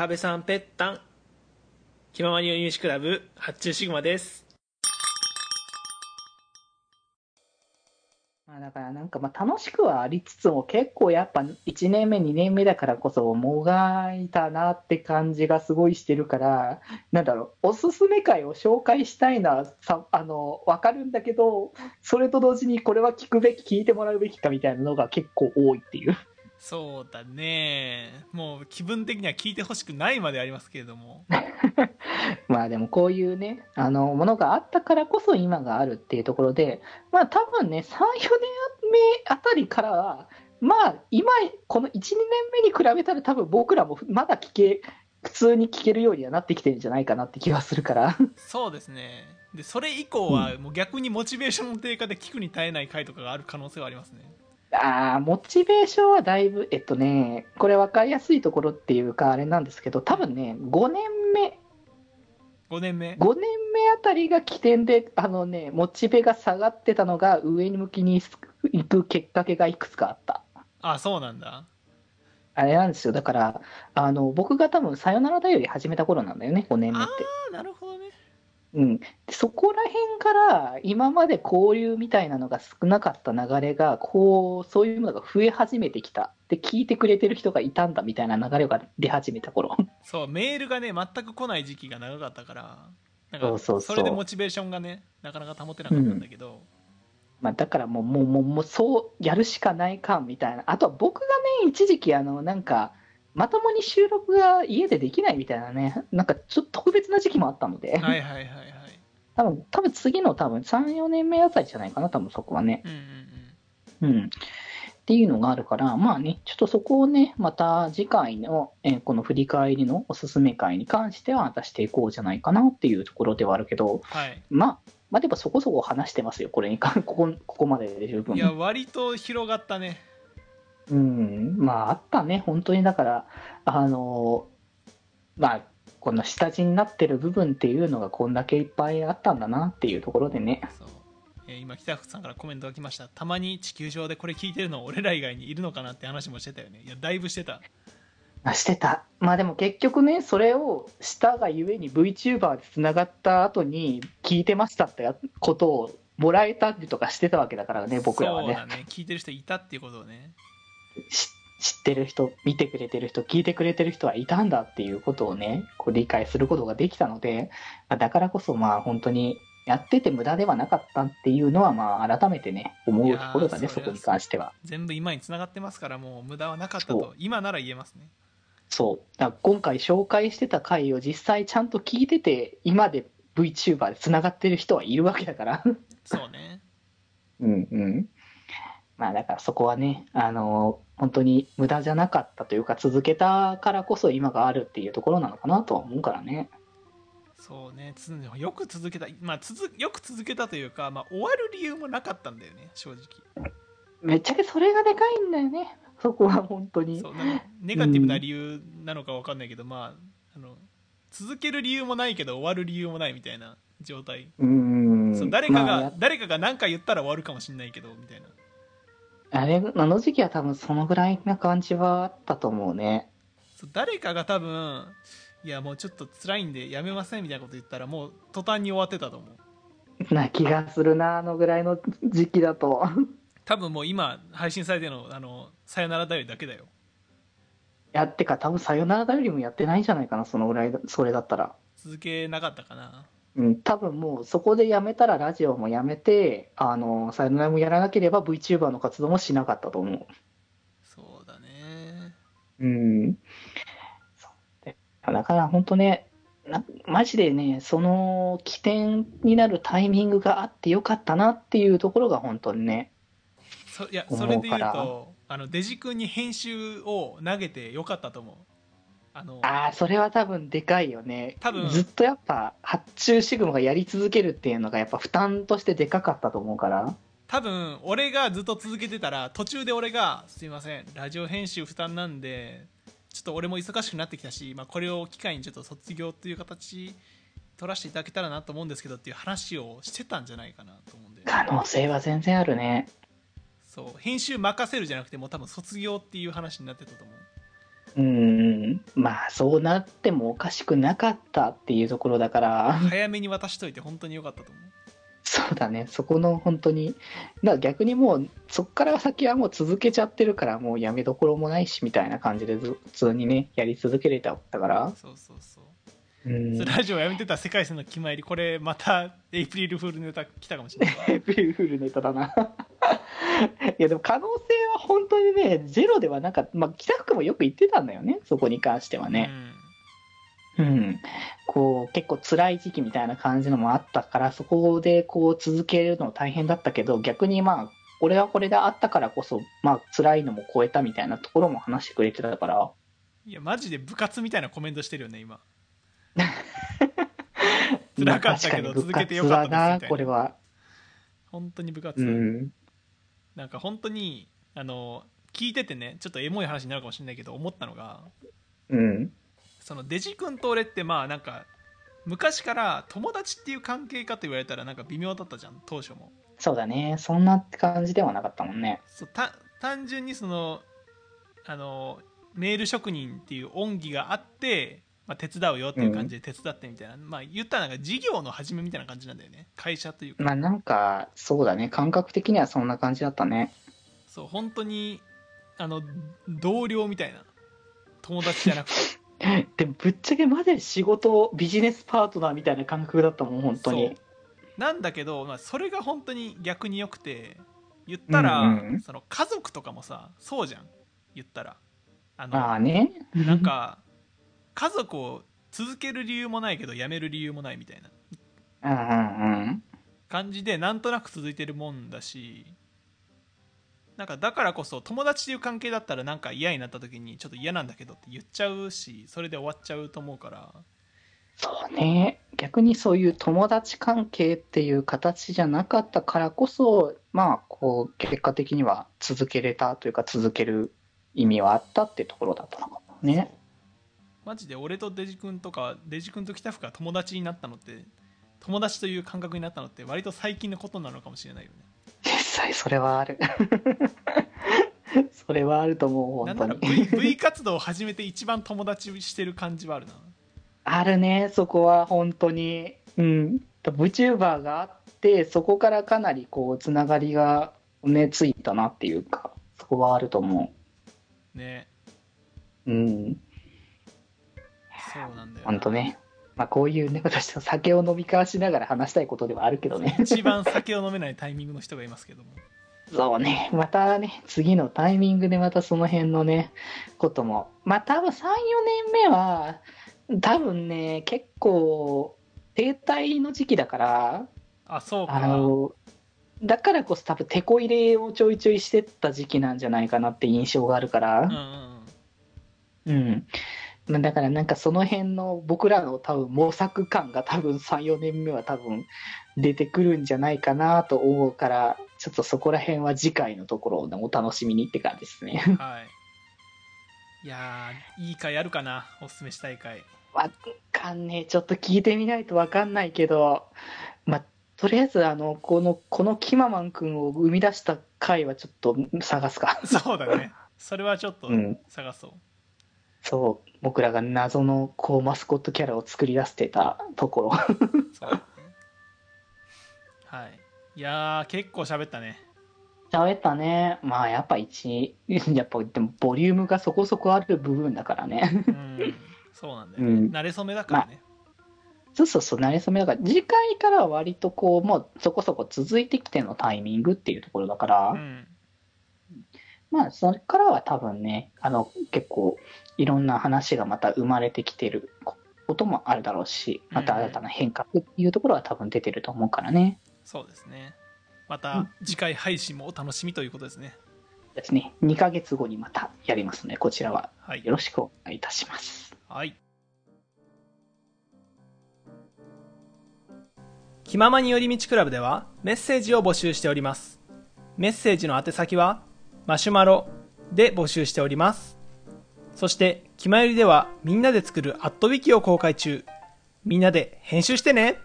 川辺さんぺったん。気ままに入試クラブ発注シグマです。まあだからなんかまあ楽しくはありつつも結構やっぱ1年目2年目だからこそもがいたなって感じがすごいしてるからなんだろうおすすめ会を紹介したいのはさあの分かるんだけどそれと同時にこれは聞くべき聞いてもらうべきかみたいなのが結構多いっていう。そうだね。もう気分的には聞いてほしくないまでありますけれども。まあでもこういうねあのものがあったからこそ今があるっていうところでまあ多分ね34年目あたりからはまあ今この12年目に比べたら多分僕らもまだ聞け普通に聞けるようにはなってきてるんじゃないかなって気がするから。そうですね。でそれ以降はもう逆にモチベーションの低下で聞くに耐えない回とかがある可能性はありますねああ、モチベーションはだいぶ、えっとね、これ分かりやすいところっていうか、あれなんですけど、多分ね、5年目、5年目？5年目あたりが起点で、あのね、モチベが下がってたのが上に向きに行くきっかけがいくつかあった。あそうなんだあれなんですよ。だから、あの、僕が多分、さよならだより始めた頃なんだよね、5年目って。あなるほうん。でそこら辺から、今まで交流みたいなのが少なかった流れが、こう、そういうものが増え始めてきた。で、聞いてくれてる人がいたんだみたいな流れが出始めた頃。そうメールがね全く来ない時期が長かったからなんかそうそうそうそれでモチベーションがねなかなか保てなかったんだけど、まあ、だからもう、もう、もう、もうそうやるしかないか、みたいな。あとは僕がね、一時期、あの、なんか、まともに収録が家でできないみたいなね、なんかちょっと特別な時期もあったので、はいはいはいはい 多分、多分次の多分3、4年目あたりじゃないかな、多分そこはね。うんうんうんうん。っていうのがあるから、まあね、ちょっとそこをね、また次回の、えーこの振り返りのおすすめ会に関しては出していこうじゃないかなっていうところではあるけど、はいまあ、まあでもそこそこ話してますよ、これに関、ここ、ここまでで十分。いや割と広がったねうん、まああったね、本当にだから、あの、まあ、この下地になってる部分っていうのがこんだけいっぱいあったんだなっていうところでね。そう、えー今北福さんからコメントが来ましたたまに地球上でこれ聞いてるの俺ら以外にいるのかなって話もしてたよねいやだいぶしてたあしてた。まあでも結局ね、それをしたがゆえに VTuber でつながった後に聞いてましたってことをもらえたりとかしてたわけだからね、僕らはねそうだ。ね聞いてる人いたっていうことをねし知ってる人、見てくれてる人、聞いてくれてる人はいたんだっていうことをね、こう理解することができたので、まあだからこそまあ本当にやってて無駄ではなかったっていうのはまあ改めてね、思うところだね、そこに関しては。全部今につながってますからもう無駄はなかったそと今なら言えますねそう。だ今回紹介してた回を実際ちゃんと聞いてて、今で VTuber で繋がってる人はいるわけだから。そうねうんうん。まあだからそこはね、あの本当に無駄じゃなかったというか、続けたからこそ今があるっていうところなのかなとは思うからね。そうねつよく続けた、まあ、続よく続けたというか、まあ、終わる理由もなかったんだよね正直めっちゃけそれがでかいんだよね。そこは本当に。そうネガティブな理由なのか分かんないけど、まああの続ける理由もないけど終わる理由もないみたいな状態、うん。そう誰かが、まあや誰かが何か言ったら終わるかもしれないけどみたいなあれ、あの時期は多分そのぐらいな感じはあったと思うね。そう誰かが多分いやもうちょっと辛いんでやめませんみたいなこと言ったらもう途端に終わってたと思うな気がするな、あのぐらいの時期だと。多分もう今配信されてるのあのさよならだよりだけだよやってか、多分さよならだよりもやってないんじゃないかな、そのぐらいだ、それだったら。続けなかったかなうん、多分もうそこでやめたらラジオもやめて、あの、さよならもやらなければ VTuber の活動もしなかったと思う。そうだねうん。だから本当ね、なマジでね、その起点になるタイミングがあってよかったなっていうところが本当にね、そいやそれで言うとあのデジ君に編集を投げてよかったと思うあのああ、それは多分でかいよね。多分ずっとやっぱ発注シグマがやり続けるっていうのがやっぱ負担としてでかかったと思うから。多分俺がずっと続けてたら途中で俺が「すいませんラジオ編集負担なんでちょっと俺も忙しくなってきたし、まあ、これを機会にちょっと卒業っていう形取らせていただけたらなと思うんですけどっていう話をしてたんじゃないかなと思うんで可能性は全然あるね。そう編集任せるじゃなくてもう多分卒業っていう話になってたと思ううん。うん、まあそうなってもおかしくなかったっていうところだから、早めに渡しといて本当に良かったと思う。そうだね、そこの本当に、だから逆にもう、そこから先はもう続けちゃってるから、もうやめどころもないしみたいな感じでず、普通にね、やり続けれたから、そうそうそう。うん、ラジオやめてた世界線の決まりこれまたエイプリルフールネタ来たかもしれない。エプリルフールネタだな。いやでも可能性は本当にね、ゼロではなかった。まあ、北福もよく言ってたんだよね、そこに関してはね。うん。こう、結構辛い時期みたいな感じのもあったから、そこでこう続けるの大変だったけど、逆にまあ、これはこれであったからこそ、まあ、辛いのも超えたみたいなところも話してくれてたから、うんいやマジで部活みたいなコメントしてるよね今 辛かったけどまあ確かに続けてよかったですみたいな、これは。本当に部活、うん。なんか本当にあの聞いててねちょっとエモい話になるかもしれないけど思ったのがうん。そのデジ君と俺ってまあなんか昔から友達っていう関係かと言われたらなんか微妙だったじゃん当初もそうだね。そんな感じではなかったもんね。そうた単純にそのあのメール職人っていう恩義があって、まあ、手伝うよっていう感じで手伝ってみたいな、まあ言ったらなんか事業の始めみたいな感じなんだよね。会社というか。まあなんか、そうだね。感覚的にはそんな感じだったね。そう本当にあの同僚みたいな。友達じゃなくて。でもぶっちゃけマジで仕事、ビジネスパートナーみたいな感覚だったもん、本当に。そう。なんだけど、まあ、それが本当に逆によくて言ったら、うんうん。その家族とかもさそうじゃん。言ったら。あのまあね。なんか家族を続ける理由もないけど辞める理由もないみたいなうんうんうん。感じでなんとなく続いてるもんだしなんかだからこそ友達という関係だったらなんか嫌になった時にちょっと嫌なんだけどって言っちゃうしそれで終わっちゃうと思うからそうね。逆にそういう友達関係っていう形じゃなかったからこそ、まあ、こう、結果的には続けれたというか、続ける意味はあったってところだったのかもね。マジで俺とデジ君とかデジ君と北福が友達になったのって友達という感覚になったのって割と最近のことなのかもしれないよね実際 それはある。それはあると思う、本当に。v, v 活動を始めて一番友達してる感じはあるなあるね、そこは本当に。うん。VTuber があって、そこからかなりこう、つながりがね、ついたなっていうか、そこはあると思ねう。うん。そうなんだよな本当ね。まあ、こういうね、私は酒を飲み交わしながら話したいことではあるけどね。一番酒を飲めないタイミングの人がいますけどもそうね。またね、次のタイミングでまたその辺のね、ことも。まあ、多分3、4年目は、多分ね、結構、停滞の時期だから、あそうかあの、だからこそ多分、テこ入れをちょいちょいしてった時期なんじゃないかなって印象があるから。うんうんうんうん。まあだからなんかその辺の僕らの多分模索感が多分3、4年目は多分出てくるんじゃないかなと思うから、ちょっとそこら辺は次回のところをねお楽しみにって感じですね。はいいやーいい回あるかなおすすめしたい回わかんねえ。ちょっと聞いてみないとわかんないけど、まあ、とりあえずあの、この、このキママン君を生み出した回はちょっと探すか。そうだねそれはちょっとうん探そう、そう。僕らが謎のこうマスコットキャラを作り出してたところ。そうはいいやー結構喋ったね喋ったね。まあやっぱ一、やっぱでもボリュームがそこそこある部分だからね。うんそうなんだよね、うん慣れ初めだからね、そうそうそう、慣れ初めだから、次回からは割とこう、もうそこそこ続いてきてのタイミングっていうところだから、うんまあそれからは多分ね、あの結構いろんな話がまた生まれてきてることもあるだろうし、また新たな変革っていうところは多分出てると思うからね。そうですね。また次回配信もお楽しみということですね。ですね、2ヶ月後にまたやりますので、こちらははい。よろしくお願いいたします。はい。気ままに寄り道クラブではメッセージを募集しております。メッセージの宛先はマシュマロで募集しております。そしてきまよりではみんなで作るアットウィキを公開中。みんなで編集してね。